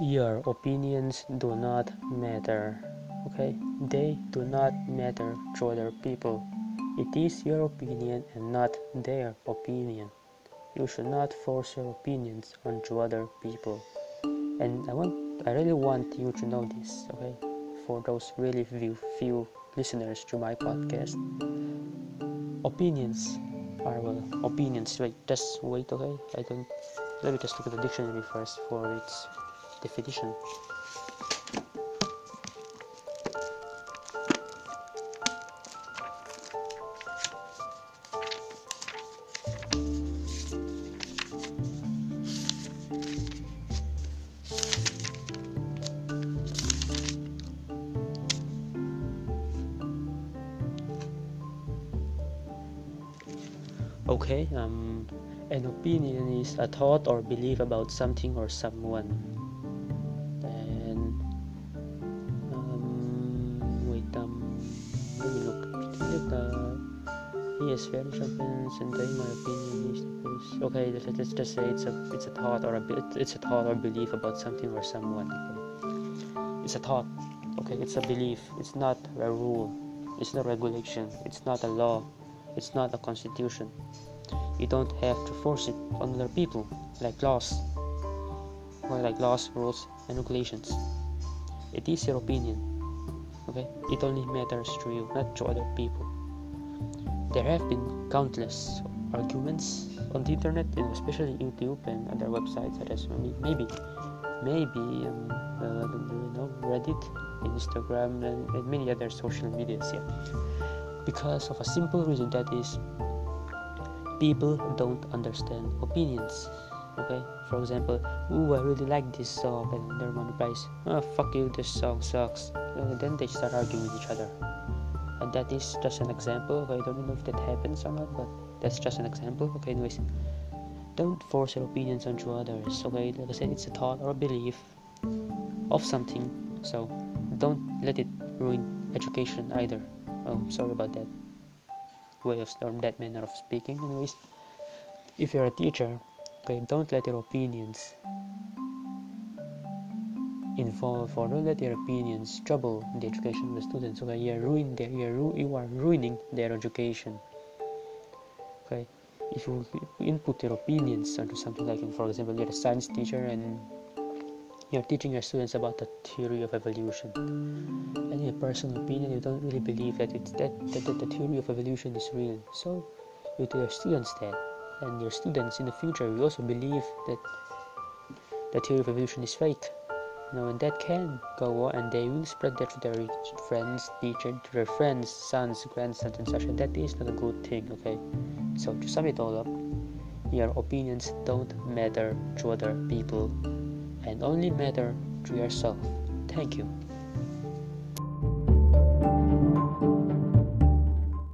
Your opinions do not matter. Okay? They do not matter to other people. It is your opinion and not their opinion. You should not force your opinions onto other people. And I want I really want you to know this, okay? For those really few, few listeners to my podcast. Opinions are well opinions wait just wait okay I don't let me just look at the dictionary first for its definition. Okay, um, an opinion is a thought or belief about something or someone. Uh, yes, very champions and in my opinion is the best. Okay, let's, let's just say it's a it's a thought or a it's a thought or belief about something or someone. Okay? It's a thought. Okay, it's a belief. It's not a rule. It's not regulation. It's not a law it's not a constitution. You don't have to force it on other people, like laws, or like laws, rules, and regulations. It is your opinion. Okay? It only matters to you, not to other people. There have been countless arguments on the internet, especially YouTube and other websites such as maybe, maybe um, uh, you know, Reddit, Instagram, and, and many other social medias. Yeah because of a simple reason that is people don't understand opinions okay for example ooh i really like this song and their one replies oh fuck you this song sucks and then they start arguing with each other and that is just an example. Okay i don't know if that happens or not but that's just an example. Okay anyways. Don't force your opinions onto others okay? Like i said it's a thought or a belief of something. So don't let it ruin education either. Oh sorry about that. Way of or that manner of speaking anyways. If you're a teacher okay don't let your opinions involve or don't let your opinions trouble the education of the students. Okay you're ruining their you're ru- you are ruining their education. Okay? If you input your opinions onto something like for example you're a science teacher and you're teaching your students about the theory of evolution and in your personal opinion you don't really believe that it's that, that, that the theory of evolution is real. So you tell your students that and your students in the future will also believe that the theory of evolution is fake know and that can go on and they will spread that to their friends teacher to their friends sons grandsons and such and that is not a good thing okay so to sum it all up your opinions don't matter to other people and only matter to yourself. Thank you.